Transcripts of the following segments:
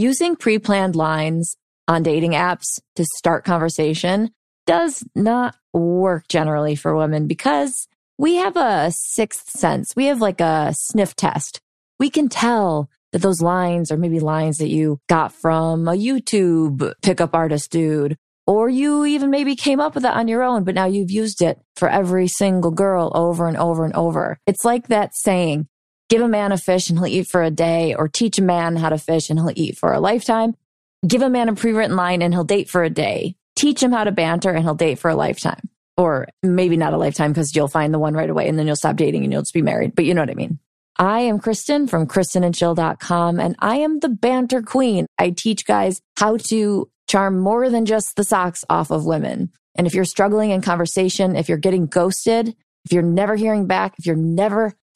Using pre planned lines on dating apps to start conversation does not work generally for women because we have a sixth sense. We have like a sniff test. We can tell that those lines are maybe lines that you got from a YouTube pickup artist dude, or you even maybe came up with it on your own, but now you've used it for every single girl over and over and over. It's like that saying, Give a man a fish and he'll eat for a day, or teach a man how to fish and he'll eat for a lifetime. Give a man a pre written line and he'll date for a day. Teach him how to banter and he'll date for a lifetime. Or maybe not a lifetime because you'll find the one right away and then you'll stop dating and you'll just be married. But you know what I mean. I am Kristen from KristenandChill.com and I am the banter queen. I teach guys how to charm more than just the socks off of women. And if you're struggling in conversation, if you're getting ghosted, if you're never hearing back, if you're never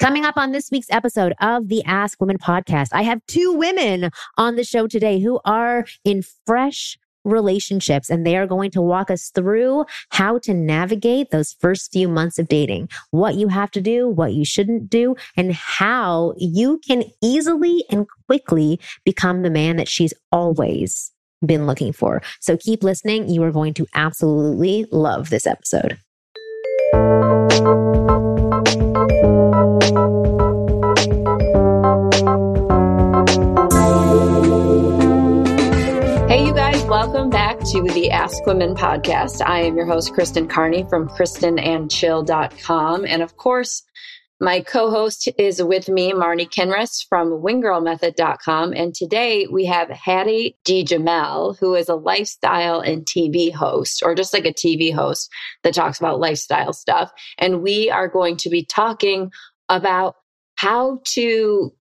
Coming up on this week's episode of the Ask Women podcast, I have two women on the show today who are in fresh relationships and they are going to walk us through how to navigate those first few months of dating, what you have to do, what you shouldn't do, and how you can easily and quickly become the man that she's always been looking for. So keep listening. You are going to absolutely love this episode. To the Ask Women podcast. I am your host, Kristen Carney from KristenandChill.com. And of course, my co-host is with me, Marni Kinrys from WingGirlMethod.com. And today we have Hattie D. Jamel, who is a lifestyle and TV host, or just like a TV host that talks about lifestyle stuff. And we are going to be talking about how to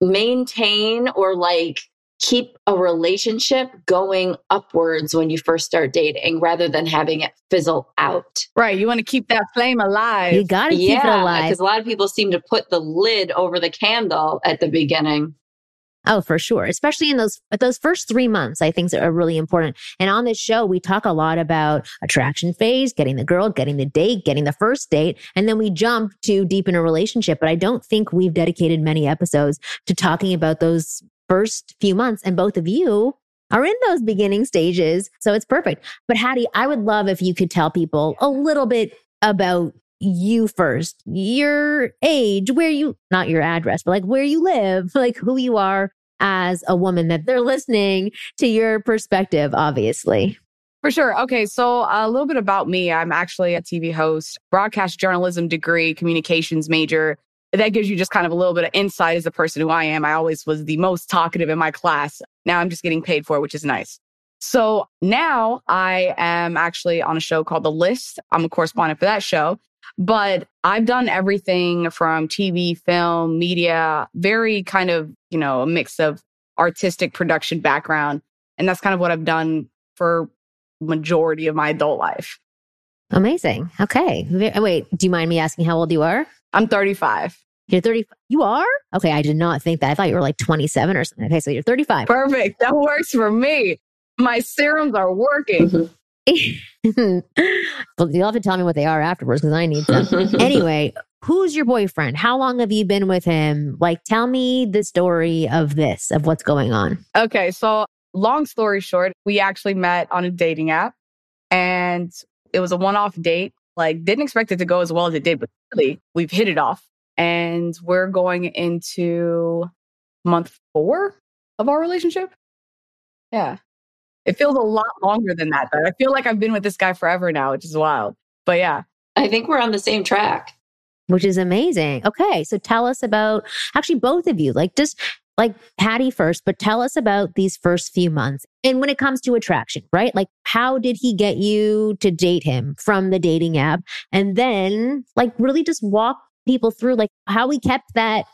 maintain or like keep a relationship going upwards when you first start dating rather than having it fizzle out. Right. You want to keep that flame alive. You got to keep yeah, it alive. Because a lot of people seem to put the lid over the candle at the beginning. Oh, for sure. Especially in those those first three months, I think are really important. And on this show, we talk a lot about attraction phase, getting the girl, getting the date, getting the first date, and then we jump to deep in a relationship. But I don't think we've dedicated many episodes to talking about those first few months. And both of you are in those beginning stages. So it's perfect. But Hattie, I would love if you could tell people a little bit about you first, your age, where you, not your address, but like where you live, like who you are as a woman that they're listening to your perspective, obviously. For sure. Okay. So a little bit about me. I'm actually a TV host, broadcast journalism degree, communications major that gives you just kind of a little bit of insight as a person who I am. I always was the most talkative in my class. Now I'm just getting paid for it, which is nice. So now I am actually on a show called The List. I'm a correspondent for that show, but I've done everything from TV, film, media, very kind of, you know, a mix of artistic production background. And that's kind of what I've done for majority of my adult life. Amazing. Okay. Wait, do you mind me asking how old you are? I'm 35. You're 30. You are? Okay. I did not think that. I thought you were like 27 or something. Okay. So you're 35. Perfect. That works for me. My serums are working. Mm-hmm. well, you'll have to tell me what they are afterwards because I need them. anyway, who's your boyfriend? How long have you been with him? Like, tell me the story of this, of what's going on. Okay. So, long story short, we actually met on a dating app and it was a one off date. Like, didn't expect it to go as well as it did, but really, we've hit it off. And we're going into month four of our relationship. Yeah. It feels a lot longer than that, though. I feel like I've been with this guy forever now, which is wild. But yeah. I think we're on the same track. Which is amazing. Okay. So tell us about actually both of you, like just like Patty first, but tell us about these first few months. And when it comes to attraction, right? Like, how did he get you to date him from the dating app? And then, like, really just walk people through, like, how we kept that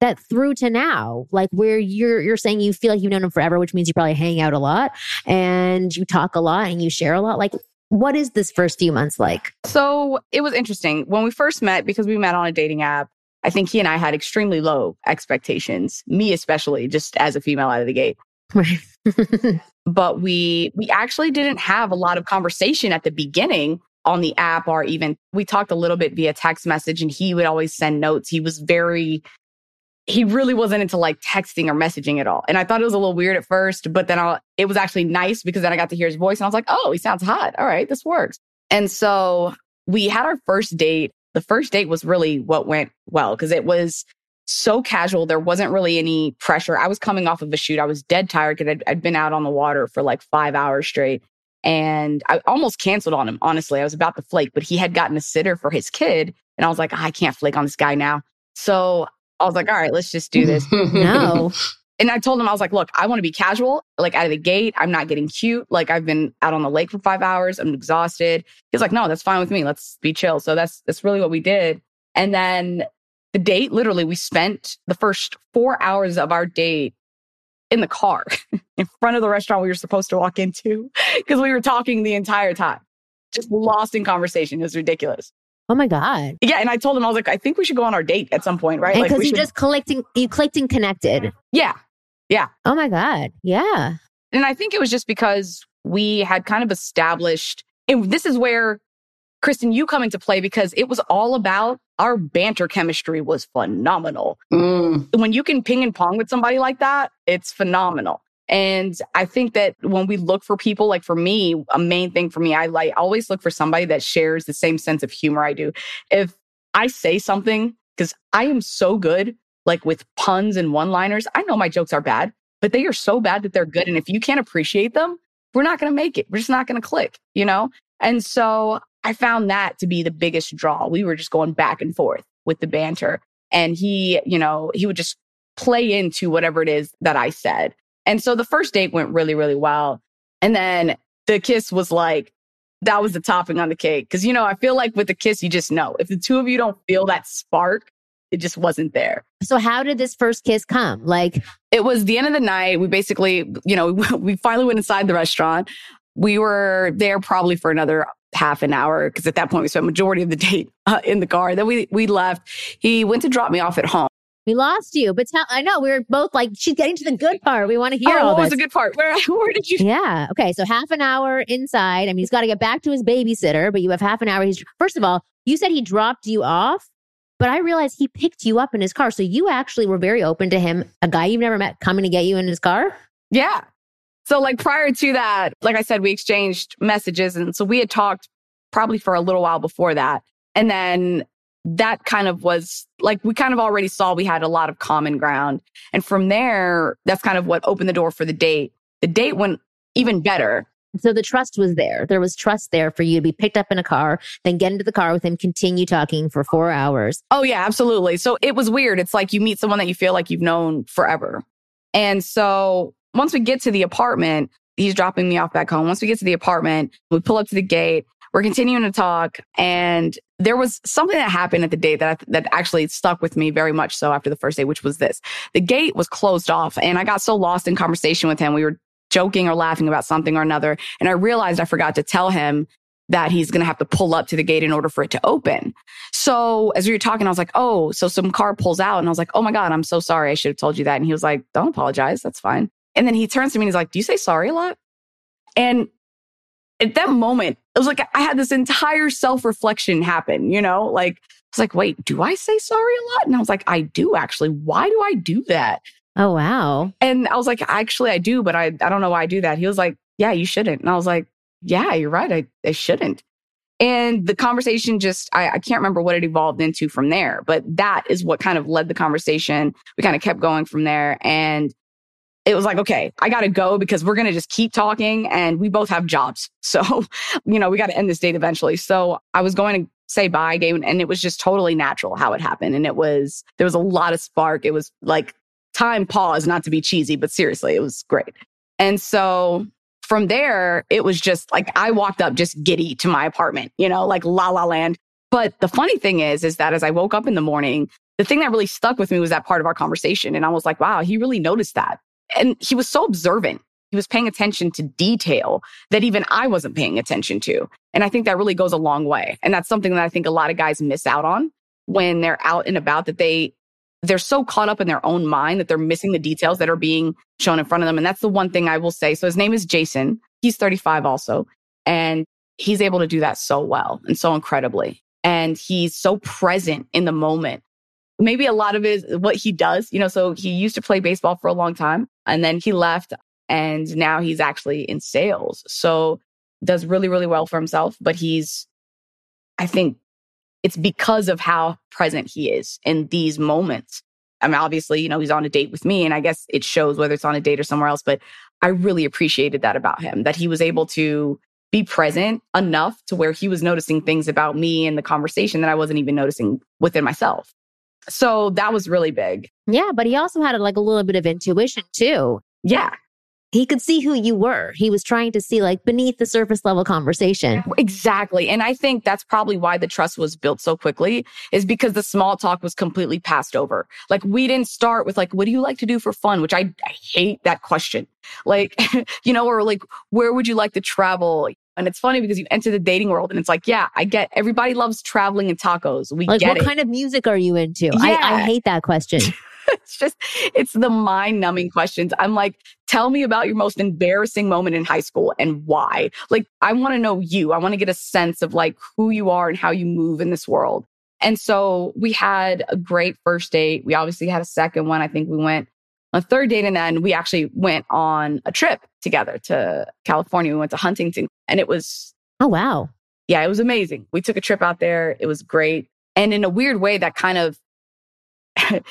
that through to now, like where you're you're saying you feel like you've known him forever, which means you probably hang out a lot and you talk a lot and you share a lot. Like, what is this first few months like? So it was interesting when we first met because we met on a dating app. I think he and I had extremely low expectations, me especially, just as a female out of the gate. but we we actually didn't have a lot of conversation at the beginning on the app or even we talked a little bit via text message and he would always send notes. He was very he really wasn't into like texting or messaging at all. And I thought it was a little weird at first, but then I, it was actually nice because then I got to hear his voice and I was like, oh, he sounds hot. All right, this works. And so we had our first date. The first date was really what went well because it was so casual. There wasn't really any pressure. I was coming off of a shoot. I was dead tired because I'd, I'd been out on the water for like five hours straight. And I almost canceled on him, honestly. I was about to flake, but he had gotten a sitter for his kid. And I was like, I can't flake on this guy now. So I was like, all right, let's just do this. no. And I told him, I was like, look, I want to be casual, like out of the gate. I'm not getting cute. Like I've been out on the lake for five hours. I'm exhausted. He's like, no, that's fine with me. Let's be chill. So that's that's really what we did. And then the date, literally, we spent the first four hours of our date in the car in front of the restaurant we were supposed to walk into because we were talking the entire time. Just lost in conversation. It was ridiculous. Oh my God. Yeah. And I told him, I was like, I think we should go on our date at some point, right? Because like, you should... just collecting, you clicked and connected. Yeah. Yeah. Oh my God. Yeah. And I think it was just because we had kind of established, and this is where, Kristen, you come into play because it was all about our banter chemistry was phenomenal. Mm. When you can ping and pong with somebody like that, it's phenomenal. And I think that when we look for people, like for me, a main thing for me, I like always look for somebody that shares the same sense of humor I do. If I say something, because I am so good, like with puns and one liners, I know my jokes are bad, but they are so bad that they're good. And if you can't appreciate them, we're not going to make it. We're just not going to click, you know? And so I found that to be the biggest draw. We were just going back and forth with the banter. And he, you know, he would just play into whatever it is that I said. And so the first date went really, really well. And then the kiss was like, that was the topping on the cake. Cause, you know, I feel like with the kiss, you just know if the two of you don't feel that spark, it just wasn't there. So, how did this first kiss come? Like, it was the end of the night. We basically, you know, we finally went inside the restaurant. We were there probably for another half an hour because at that point we spent majority of the date uh, in the car. Then we we left. He went to drop me off at home. We lost you, but tell, I know we were both like, she's getting to the good part. We want to hear oh, all what this. was the good part? Where, where did you? Yeah. Okay. So half an hour inside. I mean, he's got to get back to his babysitter, but you have half an hour. He's, first of all, you said he dropped you off, but I realized he picked you up in his car. So you actually were very open to him, a guy you've never met coming to get you in his car. Yeah. So like prior to that, like I said, we exchanged messages. And so we had talked probably for a little while before that. And then that kind of was like we kind of already saw we had a lot of common ground. And from there, that's kind of what opened the door for the date. The date went even better. So the trust was there. There was trust there for you to be picked up in a car, then get into the car with him, continue talking for four hours. Oh, yeah, absolutely. So it was weird. It's like you meet someone that you feel like you've known forever. And so once we get to the apartment, he's dropping me off back home. Once we get to the apartment, we pull up to the gate. We're continuing to talk, and there was something that happened at the date that that actually stuck with me very much so after the first day, which was this: the gate was closed off, and I got so lost in conversation with him. We were joking or laughing about something or another, and I realized I forgot to tell him that he's going to have to pull up to the gate in order for it to open. So as we were talking, I was like, "Oh, so some car pulls out," and I was like, "Oh my god, I'm so sorry. I should have told you that." And he was like, "Don't apologize. That's fine." And then he turns to me and he's like, "Do you say sorry a lot?" And at that moment, it was like I had this entire self reflection happen, you know, like I was like, wait, do I say sorry a lot? And I was like, I do actually. Why do I do that? Oh, wow. And I was like, actually, I do, but I, I don't know why I do that. He was like, yeah, you shouldn't. And I was like, yeah, you're right. I, I shouldn't. And the conversation just, I, I can't remember what it evolved into from there, but that is what kind of led the conversation. We kind of kept going from there. And it was like, okay, I got to go because we're going to just keep talking and we both have jobs. So, you know, we got to end this date eventually. So I was going to say bye game and it was just totally natural how it happened. And it was, there was a lot of spark. It was like time pause, not to be cheesy, but seriously, it was great. And so from there, it was just like I walked up just giddy to my apartment, you know, like la la land. But the funny thing is, is that as I woke up in the morning, the thing that really stuck with me was that part of our conversation. And I was like, wow, he really noticed that. And he was so observant. He was paying attention to detail that even I wasn't paying attention to. And I think that really goes a long way. And that's something that I think a lot of guys miss out on when they're out and about that they they're so caught up in their own mind that they're missing the details that are being shown in front of them. And that's the one thing I will say. So his name is Jason. He's 35 also. And he's able to do that so well and so incredibly. And he's so present in the moment maybe a lot of it is what he does. You know, so he used to play baseball for a long time and then he left and now he's actually in sales. So does really, really well for himself. But he's, I think it's because of how present he is in these moments. I mean, obviously, you know, he's on a date with me and I guess it shows whether it's on a date or somewhere else, but I really appreciated that about him, that he was able to be present enough to where he was noticing things about me and the conversation that I wasn't even noticing within myself. So that was really big. Yeah, but he also had like a little bit of intuition too. Yeah. He could see who you were. He was trying to see like beneath the surface level conversation. Exactly. And I think that's probably why the trust was built so quickly is because the small talk was completely passed over. Like we didn't start with like, what do you like to do for fun? Which I, I hate that question. Like, you know, or like, where would you like to travel? And it's funny because you enter the dating world and it's like, yeah, I get everybody loves traveling and tacos. We like, get what it. kind of music are you into? Yeah. I, I hate that question. it's just, it's the mind numbing mm. questions. I'm like, tell me about your most embarrassing moment in high school and why. Like, I want to know you. I want to get a sense of like who you are and how you move in this world. And so we had a great first date. We obviously had a second one. I think we went a third date and then we actually went on a trip together to California. We went to Huntington and it was Oh wow. Yeah, it was amazing. We took a trip out there. It was great. And in a weird way that kind of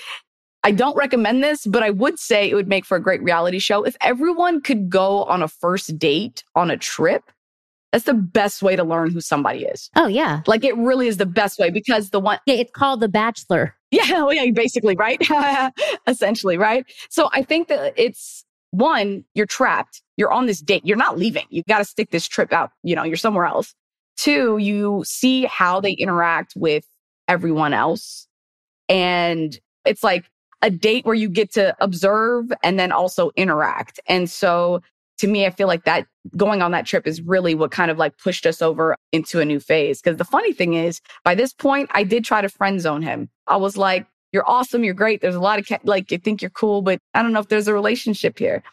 I don't recommend this, but I would say it would make for a great reality show. If everyone could go on a first date on a trip, that's the best way to learn who somebody is. Oh yeah. Like it really is the best way because the one Yeah, it's called The Bachelor. Yeah, well, oh, yeah, basically, right? Essentially, right? So I think that it's one, you're trapped. You're on this date. You're not leaving. You got to stick this trip out. You know, you're somewhere else. Two, you see how they interact with everyone else. And it's like a date where you get to observe and then also interact. And so to me, I feel like that going on that trip is really what kind of like pushed us over into a new phase. Cause the funny thing is, by this point, I did try to friend zone him. I was like, you're awesome. You're great. There's a lot of, ca- like, you think you're cool, but I don't know if there's a relationship here.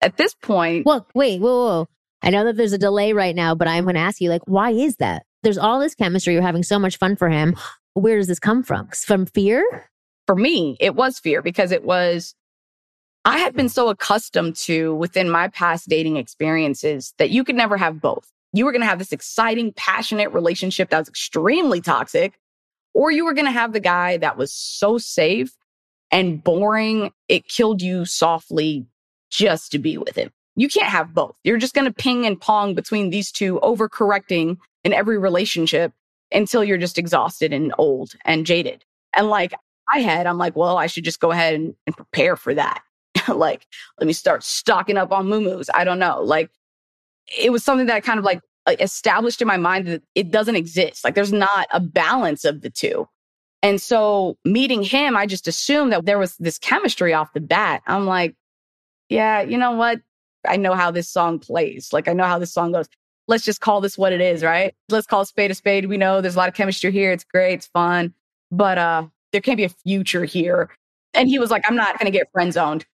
At this point, Well, wait, whoa, whoa. I know that there's a delay right now, but I'm going to ask you, like, why is that? There's all this chemistry. You're having so much fun for him. Where does this come from? From fear? For me, it was fear because it was, I had been mm-hmm. so accustomed to within my past dating experiences that you could never have both. You were going to have this exciting, passionate relationship that was extremely toxic, or you were going to have the guy that was so safe and boring, it killed you softly just to be with him. You can't have both. You're just going to ping and pong between these two, overcorrecting in every relationship until you're just exhausted and old and jaded. And like I had, I'm like, well, I should just go ahead and, and prepare for that. like, let me start stocking up on moo I don't know. Like, it was something that I kind of like established in my mind that it doesn't exist. Like, there's not a balance of the two. And so meeting him, I just assumed that there was this chemistry off the bat. I'm like, yeah, you know what? I know how this song plays. Like, I know how this song goes. Let's just call this what it is, right? Let's call a spade a spade. We know there's a lot of chemistry here. It's great. It's fun. But uh, there can't be a future here. And he was like, I'm not going to get friend zoned.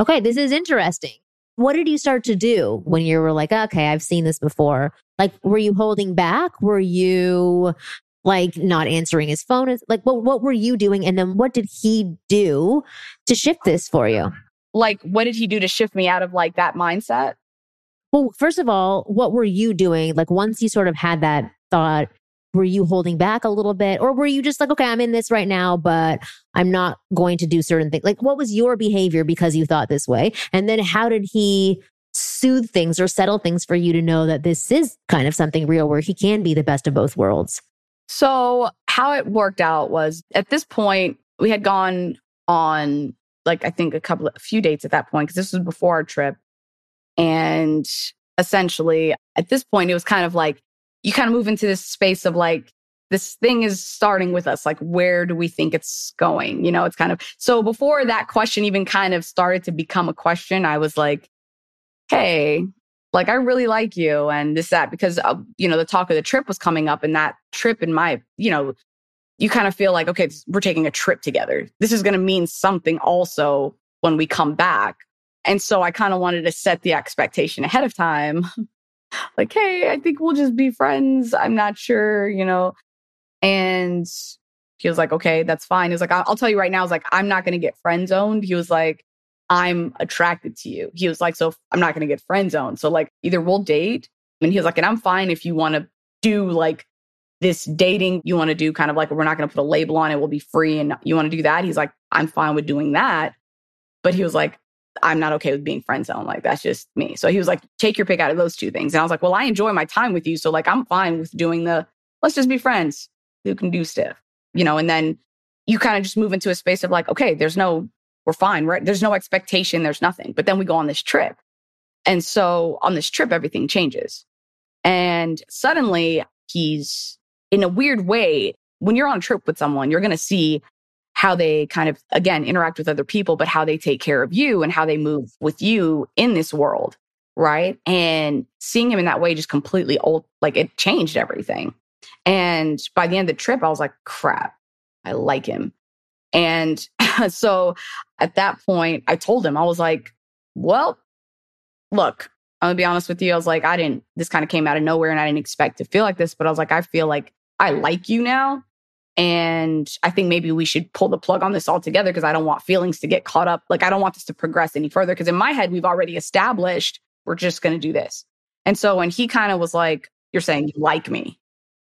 Okay, this is interesting. What did you start to do when you were like, okay, I've seen this before? Like, were you holding back? Were you like not answering his phone? Like, what, what were you doing? And then what did he do to shift this for you? Like, what did he do to shift me out of like that mindset? Well, first of all, what were you doing? Like, once you sort of had that thought were you holding back a little bit? Or were you just like okay i'm in this right now but i'm not going to do certain things like what was your behavior because you thought this way? And then how did he soothe things or settle things for you to know that this is kind of something real where he can be the best of both worlds? So how it worked out was at this point we had gone on like i think a couple of a few dates at that point because this was before our trip. And essentially at this point it was kind of like you kind of move into this space of like this thing is starting with us like where do we think it's going you know it's kind of so before that question even kind of started to become a question i was like hey like i really like you and this that because uh, you know the talk of the trip was coming up and that trip in my you know you kind of feel like okay we're taking a trip together. This is going to mean something also when we come back. And so i kind of wanted to set the expectation ahead of time like, hey, I think we'll just be friends. I'm not sure, you know. And he was like, okay, that's fine. He was like, I'll, tell you right now, I was like, I'm not going to get friend zoned. He was like, I'm attracted to you. He was like, so I'm not going to get friend zoned. So, like, either we'll date. And he was like, and I'm fine if you want to do like this dating, you want to do kind of like, we're not going to put a label on it, we'll be free. And you want to do that. He's like, I'm fine with doing that. But he was like, I'm not okay with being friend zone. Like that's just me. So he was like, take your pick out of those two things. And I was like, well, I enjoy my time with you. So like I'm fine with doing the let's just be friends who can do stuff. You know, and then you kind of just move into a space of like, okay, there's no, we're fine, right? There's no expectation, there's nothing. But then we go on this trip. And so on this trip, everything changes. And suddenly he's in a weird way, when you're on a trip with someone, you're going to see how they kind of, again, interact with other people, but how they take care of you and how they move with you in this world. Right. And seeing him in that way just completely old, like it changed everything. And by the end of the trip, I was like, crap, I like him. And so at that point, I told him, I was like, well, look, I'm gonna be honest with you. I was like, I didn't, this kind of came out of nowhere and I didn't expect to feel like this, but I was like, I feel like I like you now. And I think maybe we should pull the plug on this altogether because I don't want feelings to get caught up. Like, I don't want this to progress any further because in my head, we've already established we're just going to do this. And so when he kind of was like, You're saying you like me.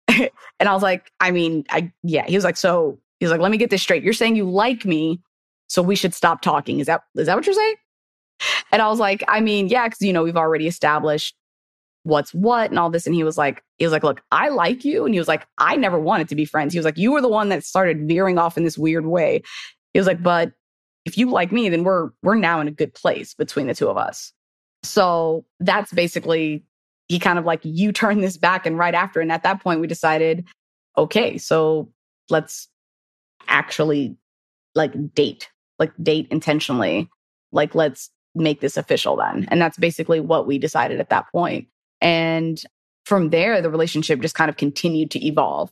and I was like, I mean, I, yeah. He was like, So he's like, Let me get this straight. You're saying you like me. So we should stop talking. Is that, is that what you're saying? And I was like, I mean, yeah, because, you know, we've already established what's what and all this. And he was like, he was like, look, I like you. And he was like, I never wanted to be friends. He was like, you were the one that started veering off in this weird way. He was like, but if you like me, then we're we're now in a good place between the two of us. So that's basically he kind of like you turn this back and right after. And at that point we decided, okay, so let's actually like date, like date intentionally. Like let's make this official then. And that's basically what we decided at that point. And from there, the relationship just kind of continued to evolve.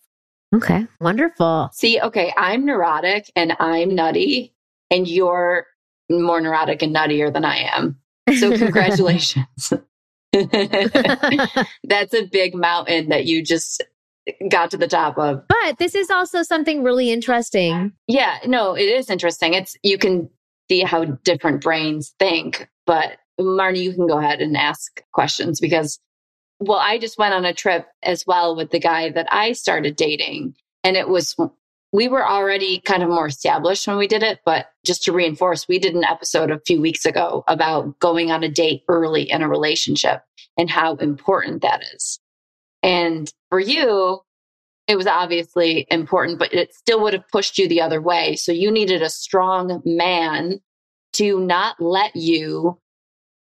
Okay, wonderful. See, okay, I'm neurotic and I'm nutty, and you're more neurotic and nuttier than I am. So, congratulations. That's a big mountain that you just got to the top of. But this is also something really interesting. Yeah, no, it is interesting. It's you can see how different brains think, but Marni, you can go ahead and ask questions because well, I just went on a trip as well with the guy that I started dating. And it was, we were already kind of more established when we did it. But just to reinforce, we did an episode a few weeks ago about going on a date early in a relationship and how important that is. And for you, it was obviously important, but it still would have pushed you the other way. So you needed a strong man to not let you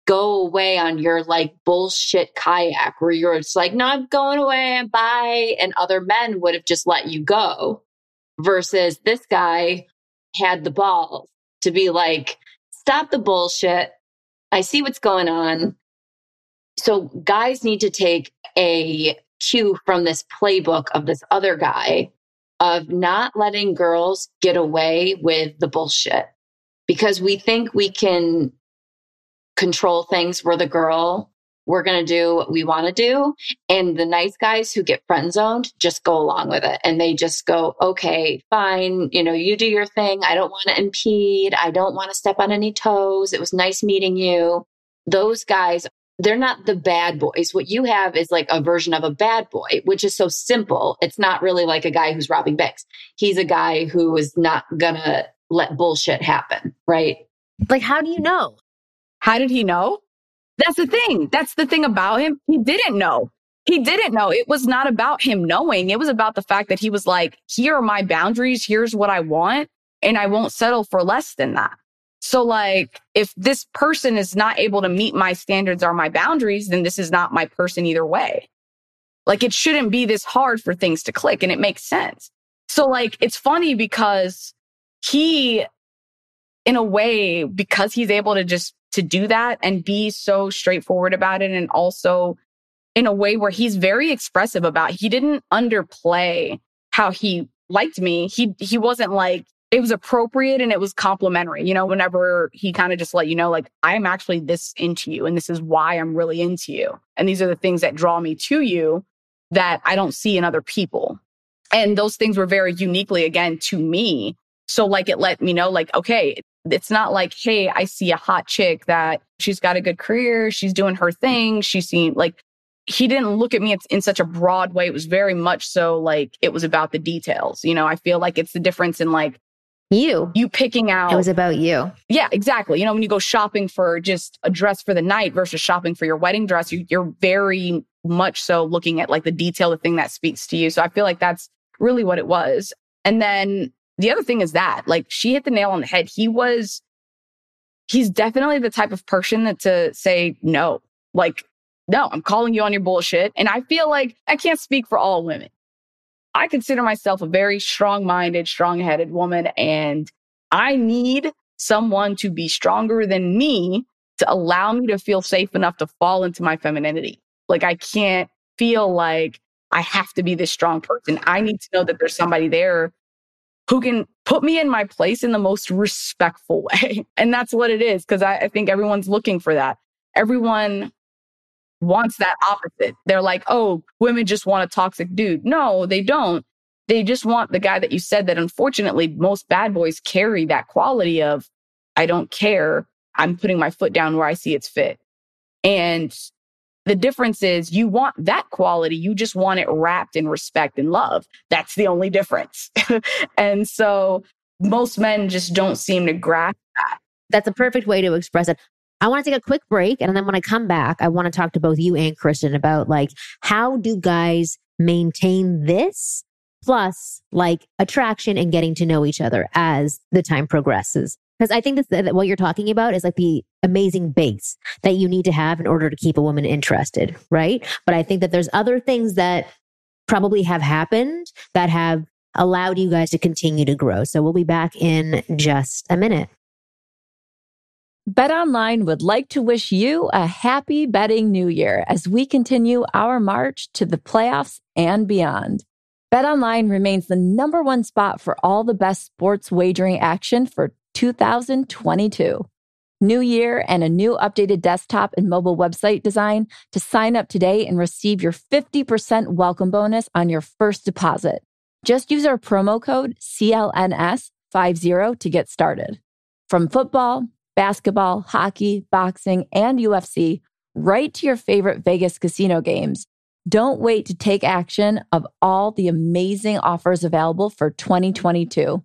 go away on your like bullshit kayak where you're just like, no, I'm going away and bye. And other men would have just let you go versus this guy had the balls to be like, stop the bullshit. I see what's going on. So guys need to take a cue from this playbook of this other guy of not letting girls get away with the bullshit because we think we can control things. We're the girl. We're going to do what we want to do. And the nice guys who get friend zoned just go along with it. And they just go, okay, fine. You know, you do your thing. I don't want to impede. I don't want to step on any toes. It was nice meeting you. Those guys they're not the bad boys. What you have is like a version of a bad boy, which is so simple. It's not really like a guy who's robbing banks. He's a guy who is not gonna let bullshit happen, right? Like, how do you know? How did he know? That's the thing. That's the thing about him. He didn't know. He didn't know. It was not about him knowing. It was about the fact that he was like, here are my boundaries. Here's what I want. And I won't settle for less than that. So like, if this person is not able to meet my standards or my boundaries, then this is not my person either way. Like it shouldn't be this hard for things to click and it makes sense. So like, it's funny because he, in a way, because he's able to just to do that and be so straightforward about it and also in a way where he's very expressive about he didn't underplay how he liked me. He he wasn't like it was appropriate and it was complimentary you know whenever he kind of just let you know like i'm actually this into you and this is why i'm really into you. And these are the things that draw me to you that i don't see in other people. And those things were very uniquely again to me so like it let me know like okay it's not like, hey, I see a hot chick that she's got a good career, she's doing her thing, she's seen like he didn't look at me in such a broad way. It was very much so like it was about the details. You know, I feel like it's the difference in like you, you picking out. It was about you. Yeah, exactly. You know, when you go shopping for just a dress for the night versus shopping for your wedding dress, you, you're very much so looking at like the detail, the thing that speaks to you. So I feel like that's really what it was. And then the other thing is that like she hit the nail on the head. He was, he's definitely the type of person that to say no, like, no, I'm calling you on your bullshit. And I feel like I can't speak for all women. I consider myself a very strong minded, strong headed woman. And I need someone to be stronger than me to allow me to feel safe enough to fall into my femininity. Like I can't feel like I have to be this strong person. I need to know that there's somebody there who can put me in my place in the most respectful way. And that's what it is, because I, I, think everyone's looking for that. Everyone wants that opposite. They're like, oh, women just want a toxic dude. No, they don't. They just want the guy that you said that unfortunately most bad boys carry that quality of, I don't care. I'm putting my foot down where I see it's fit. And the difference is you want that quality. You just want it wrapped in respect and love. That's the only difference. and so most men just don't seem to grasp that. That's a perfect way to express it. I want to take a quick break. And then when I come back, I want to talk to both you and Kristen about like, how do guys maintain this plus like attraction and getting to know each other as the time progresses? Because I think that, what you're talking about is like the amazing base that you need to have in order to keep a woman interested, right? But I think that there's other things that probably have happened that have allowed you guys to continue to grow. So we'll be back in just a minute. Bet Online would like to wish you a happy betting new year as we continue our march to the playoffs and beyond. Bet Online remains the number one spot for all the best sports wagering action for 2022. New year and a new updated desktop and mobile website design to sign up today and receive your 50% welcome bonus on your first deposit. Just use our promo code CLNS50 to get started. From football, basketball, hockey, boxing, and UFC, right to your favorite Vegas casino games. Don't wait to take action of all the amazing offers available for 2022.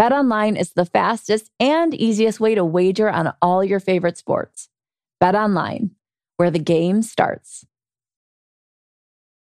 BetOnline is the fastest and easiest way to wager on all your favorite sports. BetOnline, where the game starts.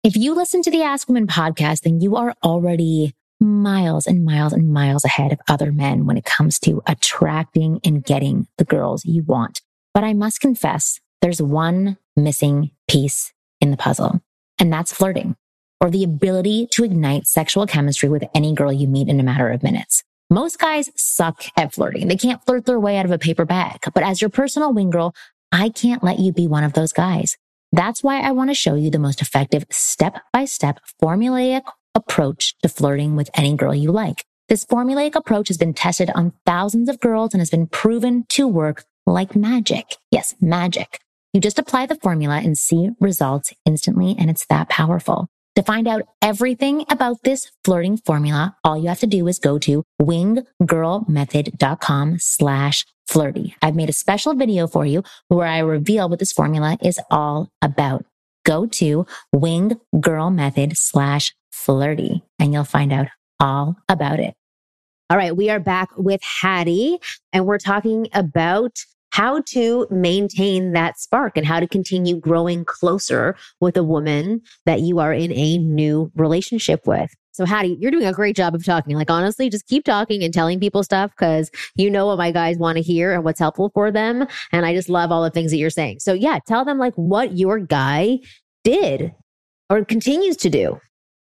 If you listen to the Ask Women podcast, then you are already miles and miles and miles ahead of other men when it comes to attracting and getting the girls you want. But I must confess, there's one missing piece in the puzzle, and that's flirting or the ability to ignite sexual chemistry with any girl you meet in a matter of minutes. Most guys suck at flirting. They can't flirt their way out of a paper bag. But as your personal wing girl, I can't let you be one of those guys. That's why I want to show you the most effective step by step formulaic approach to flirting with any girl you like. This formulaic approach has been tested on thousands of girls and has been proven to work like magic. Yes, magic. You just apply the formula and see results instantly, and it's that powerful. To find out everything about this flirting formula, all you have to do is go to winggirlmethod.com slash flirty. I've made a special video for you where I reveal what this formula is all about. Go to winggirlmethod slash flirty and you'll find out all about it. All right. We are back with Hattie and we're talking about how to maintain that spark and how to continue growing closer with a woman that you are in a new relationship with. So, Hattie, you're doing a great job of talking. Like, honestly, just keep talking and telling people stuff because you know what my guys want to hear and what's helpful for them. And I just love all the things that you're saying. So, yeah, tell them like what your guy did or continues to do.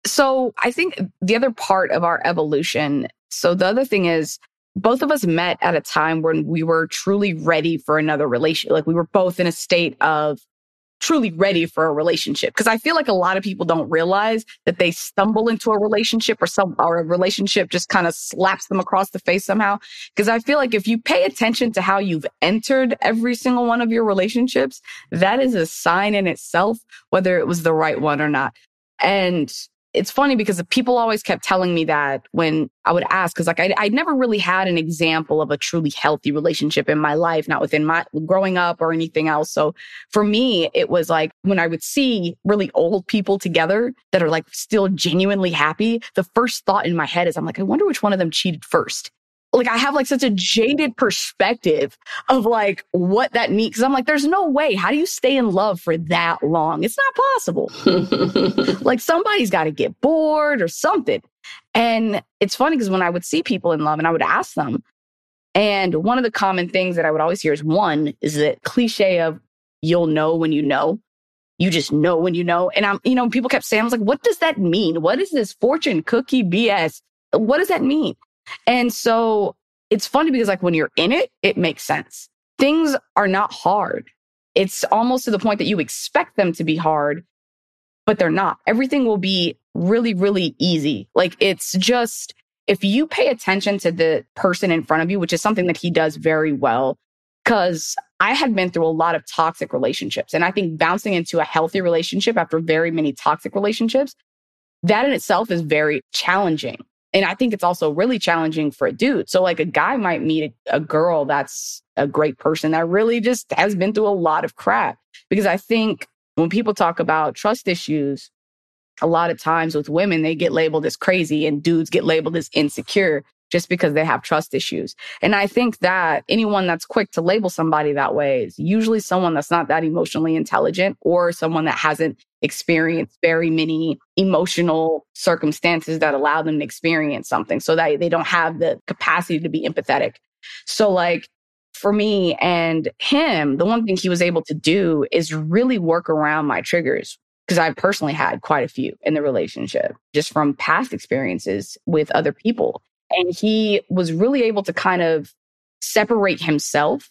So, I think the other part of our evolution. So, the other thing is, both of us met at a time when we were truly ready for another relationship. Like we were both in a state of truly ready for a relationship. Cause I feel like a lot of people don't realize that they stumble into a relationship or some, or a relationship just kind of slaps them across the face somehow. Cause I feel like if you pay attention to how you've entered every single one of your relationships, that is a sign in itself, whether it was the right one or not. And it's funny because people always kept telling me that when I would ask, because like I, I never really had an example of a truly healthy relationship in my life, not within my growing up or anything else. So for me, it was like when I would see really old people together that are like still genuinely happy, the first thought in my head is I'm like, I wonder which one of them cheated first like I have like such a jaded perspective of like what that means. Cause I'm like, there's no way. How do you stay in love for that long? It's not possible. like somebody's got to get bored or something. And it's funny because when I would see people in love and I would ask them, and one of the common things that I would always hear is one is the cliche of you'll know when you know. You just know when you know. And I'm, you know, people kept saying, I was like, what does that mean? What is this fortune cookie BS? What does that mean? And so it's funny because like when you're in it, it makes sense. Things are not hard. It's almost to the point that you expect them to be hard, but they're not. Everything will be really, really easy. Like it's just, if you pay attention to the person in front of you, which is something that he does very well, because I had been through a lot of toxic relationships. And I think bouncing into a healthy relationship after very many toxic relationships, that in itself is very challenging. And I think it's also really challenging for a dude. So, like, a guy might meet a, girl that's a great person that really just has been through a lot of crap. Because I think when people talk about trust issues, a lot of times with women, they get labeled as crazy and dudes get labeled as insecure just because they have trust issues. And I think that anyone that's quick to label somebody that way is usually someone that's not that emotionally intelligent or someone that hasn't experienced very many emotional circumstances that allow them to experience something so that they don't have the capacity to be empathetic. So like for me and him, the one thing he was able to do is really work around my triggers because I personally had quite a few in the relationship just from past experiences with other people. And he was really able to kind of separate himself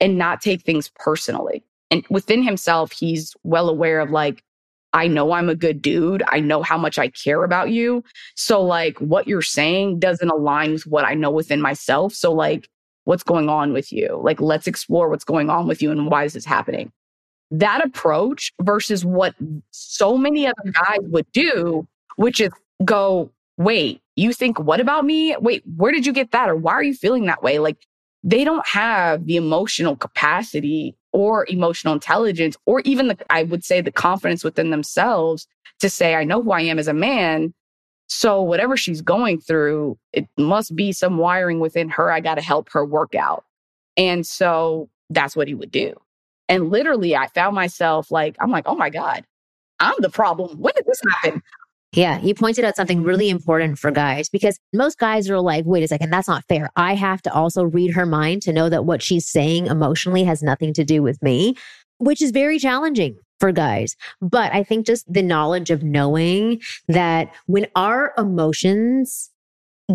and not take things personally. And within himself, he's well aware of like, I know I'm a good dude. I know how much I care about you. So, like, what you're saying doesn't align with what I know within myself. So, like, what's going on with you? Like, let's explore what's going on with you and why is this happening? That approach versus what so many other guys would do, which is go, wait, you think what about me? Wait, where did you get that? Or why are you feeling that way? Like, they don't have the emotional capacity or emotional intelligence or even the, I would say the confidence within themselves to say, I know who I am as a man. So whatever she's going through, it must be some wiring within her. I got to help her work out. And so that's what he would do. And literally, I found myself like, I'm like, oh my God, I'm the problem. When did this happen? Yeah, you pointed out something really important for guys because most guys are like, wait a second, that's not fair. I have to also read her mind to know that what she's saying emotionally has nothing to do with me, which is very challenging for guys. But I think just the knowledge of knowing that when our emotions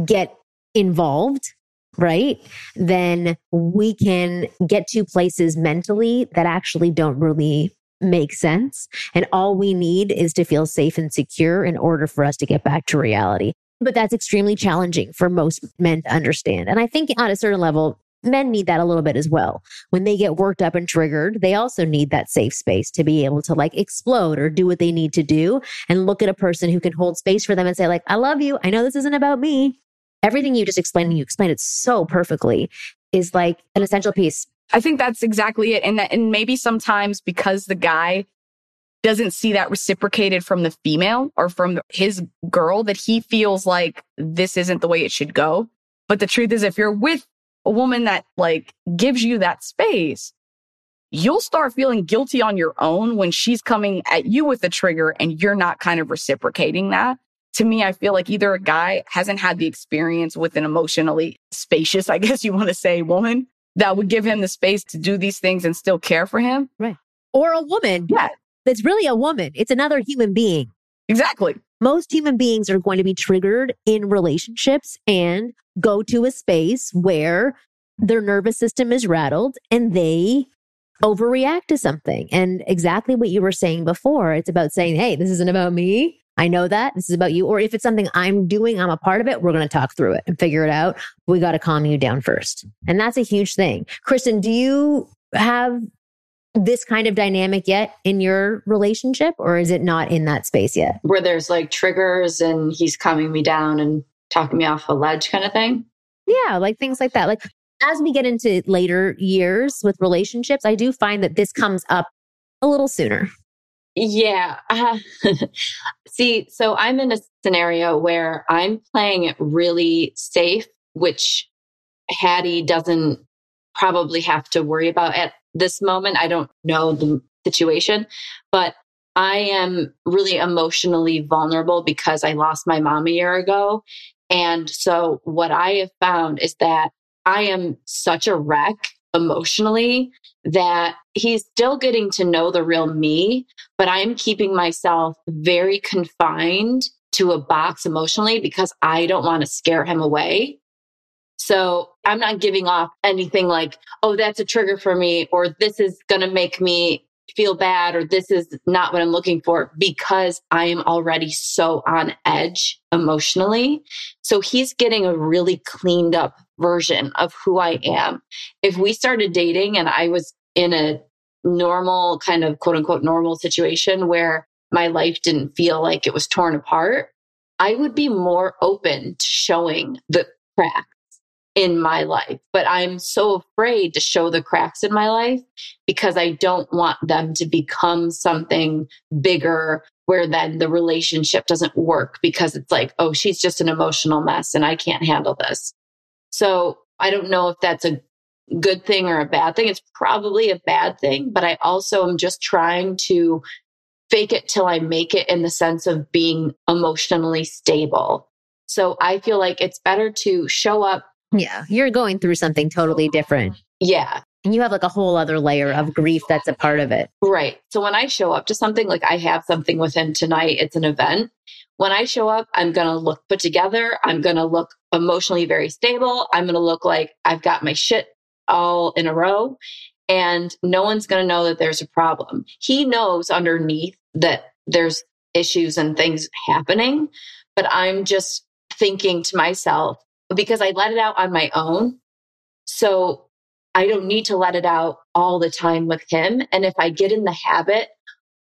get involved, right, then we can get to places mentally that actually don't really make sense. And all we need is to feel safe and secure in order for us to get back to reality. But that's extremely challenging for most men to understand. And I think on a certain level, men need that a little bit as well. When they get worked up and triggered, they also need that safe space to be able to like explode or do what they need to do and look at a person who can hold space for them and say like, I love you. I know this isn't about me. Everything you just explained and you explained it so perfectly is like an essential piece. I think that's exactly it. And that, and maybe sometimes because the guy doesn't see that reciprocated from the female or from his girl that he feels like this isn't the way it should go. But the truth is, if you're with a woman that like gives you that space, you'll start feeling guilty on your own when she's coming at you with a trigger and you're not kind of reciprocating that. To me, I feel like either a guy hasn't had the experience with an emotionally spacious, I guess you want to say, woman that would give him the space to do these things and still care for him. Right. Or a woman. Yeah. That's really a woman. It's another human being. Exactly. Most human beings are going to be triggered in relationships and go to a space where their nervous system is rattled and they overreact to something. And exactly what you were saying before, it's about saying, Hey, this isn't about me. I know that this is about you. Or if it's something I'm doing, I'm a part of it. We're going to talk through it and figure it out. We got to calm you down first. And that's a huge thing. Kristen, do you have this kind of dynamic yet in your relationship or is it not in that space yet? Where there's like triggers and he's calming me down and talking me off a ledge kind of thing? Yeah, like things like that. Like as we get into later years with relationships, I do find that this comes up a little sooner. Yeah. Uh, see, so I'm in a scenario where I'm playing it really safe, which Hattie doesn't probably have to worry about at this moment. I don't know the situation, but I am really emotionally vulnerable because I lost my mom a year ago. And so what I have found is that I am such a wreck emotionally that he's still getting to know the real me, but I'm keeping myself very confined to a box emotionally because I don't want to scare him away. So I'm not giving off anything like, oh, that's a trigger for me, or this is going to make me feel bad, or this is not what I'm looking for because I am already so on edge emotionally. So he's getting a really cleaned up version of who I am. If we started dating and I was in a normal kind of quote unquote normal situation where my life didn't feel like it was torn apart, I would be more open to showing the cracks in my life. But I'm so afraid to show the cracks in my life because I don't want them to become something bigger where then the relationship doesn't work because it's like, oh, she's just an emotional mess and I can't handle this. So I don't know if that's a good thing or a bad thing. It's probably a bad thing, but I also am just trying to fake it till I make it in the sense of being emotionally stable. So I feel like it's better to show up yeah, you're going through something totally different. Yeah. And you have like a whole other layer of grief that's a part of it. Right. So when I show up to something like I have something with him tonight, it's an event. When I show up, I'm going to look put together. I'm going to look emotionally very stable. I'm going to look like I've got my shit all in a row and no one's going to know that there's a problem. He knows underneath that there's issues and things happening, but I'm just thinking to myself, because I let it out on my own. So I don't need to let it out all the time with him. And if I get in the habit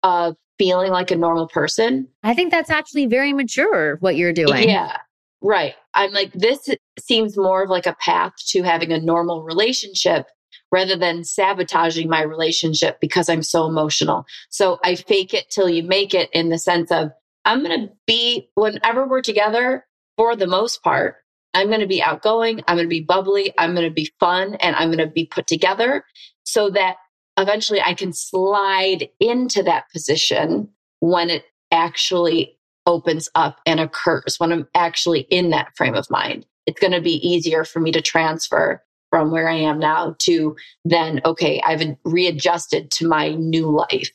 of feeling like a normal person, I think that's actually very mature what you're doing. Yeah. Right. I'm like, this seems more of like a path to having a normal relationship rather than sabotaging my relationship because I'm so emotional. So I fake it till you make it in the sense of I'm going to be, whenever we're together, for the most part, I'm going to be outgoing. I'm going to be bubbly. I'm going to be fun and I'm going to be put together so that eventually I can slide into that position when it actually opens up and occurs, when I'm actually in that frame of mind. It's going to be easier for me to transfer from where I am now to then, okay, I've readjusted to my new life.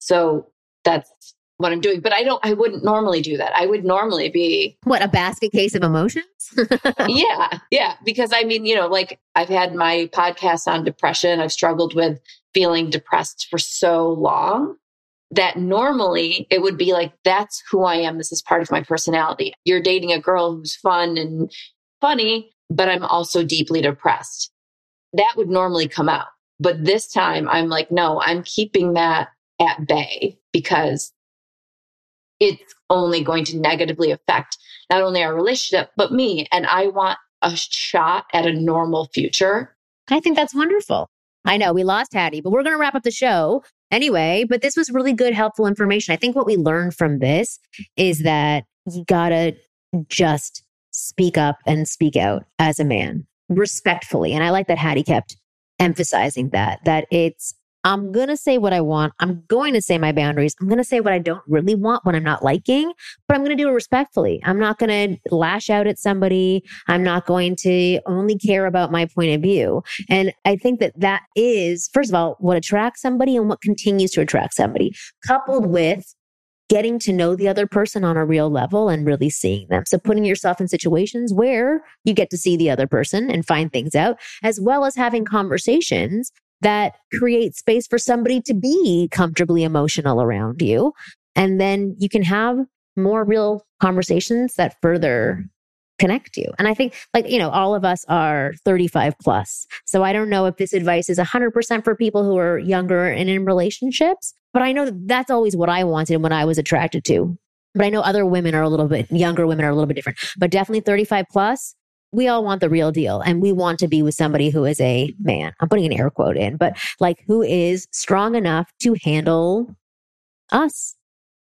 So that's what I'm doing. But I don't, I wouldn't normally do that. I would normally be. What, a basket case of emotions? yeah. Yeah. Because I mean, you know, like I've had my podcast on depression. I've struggled with feeling depressed for so long that normally it would be like, that's who I am. This is part of my personality. You're dating a girl who's fun and funny, but I'm also deeply depressed. that would normally come out. But this time I'm like, no, I'm keeping that at bay because it's only going to negatively affect not only our relationship, but me. And I want a shot at a normal future. I think that's wonderful. I know we lost Hattie, but we're going to wrap up the show anyway. But this was really good, helpful information. I think what we learned from this is that you got to just speak up and speak out as a man respectfully. And I like that Hattie kept emphasizing that, that it's I'm going to say what I want. I'm going to say my boundaries. I'm going to say what I don't really want when I'm not liking, but I'm going to do it respectfully. I'm not going to lash out at somebody. I'm not going to only care about my point of view. And I think that that is, first of all, what attracts somebody and what continues to attract somebody, coupled with getting to know the other person on a real level and really seeing them. So putting yourself in situations where you get to see the other person and find things out, as well as having conversations that create space for somebody to be comfortably emotional around you. And then you can have more real conversations that further connect you. And I think like, you know, all of us are 35 plus. So I don't know if this advice is 100% for people who are younger and in relationships, but I know that that's always what I wanted and what I was attracted to. But I know other women are a little bit younger women are a little bit different, but definitely 35 plus we all want the real deal and we want to be with somebody who is a man. I'm putting an air quote in, but like who is strong enough to handle us.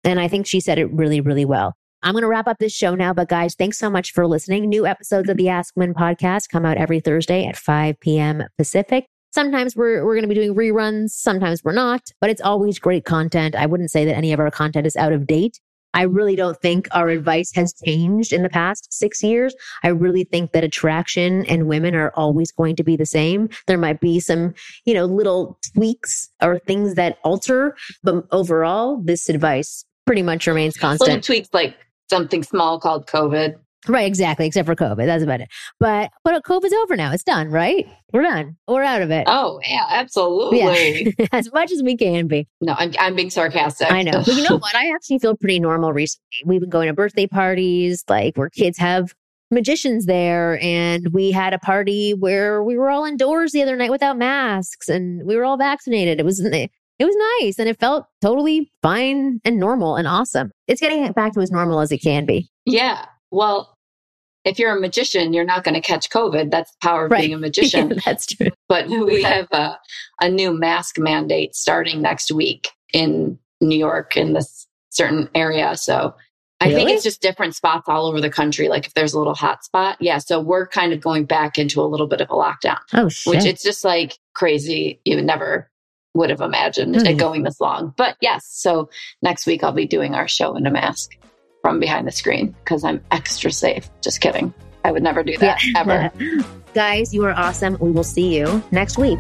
And I think she said it really, really well. I'm going to wrap up this show now, but guys, thanks so much for listening. New episodes of the Ask Women podcast come out every Thursday at 5 p.m. Pacific. Sometimes we're, we're going to be doing reruns. Sometimes we're not, but it's always great content. I wouldn't say that any of our content is out of date. I really don't think our advice has changed in the past six years. I really think that attraction and women are always going to be the same. There might be some, you know, little tweaks or things that alter, but overall, this advice pretty much remains constant. Little tweaks like something small called COVID. Right, exactly. Except for COVID, that's about it. But but COVID's over now. It's done, right? We're done. We're out of it. Oh yeah, absolutely. Yeah. as much as we can be. No, I'm I'm being sarcastic. I know, but you know what? I actually feel pretty normal recently. We've been going to birthday parties, like where kids have magicians there, and we had a party where we were all indoors the other night without masks, and we were all vaccinated. It was it was nice, and it felt totally fine and normal and awesome. It's getting back to as normal as it can be. Yeah. Well, if you're a magician, you're not going to catch COVID. That's the power of right. being a magician. That's true. But we have a, a new mask mandate starting next week in New York in this certain area. So I think it's just different spots all over the country. Like if there's a little hot spot. Yeah. So we're kind of going back into a little bit of a lockdown. Oh, shit. Which it's just like crazy. You never would have imagined mm. it going this long. But yes. So next week I'll be doing our show in a mask from behind the screen because I'm extra safe. Just kidding. I would never do that yeah. ever. Guys, you are awesome. We will see you next week.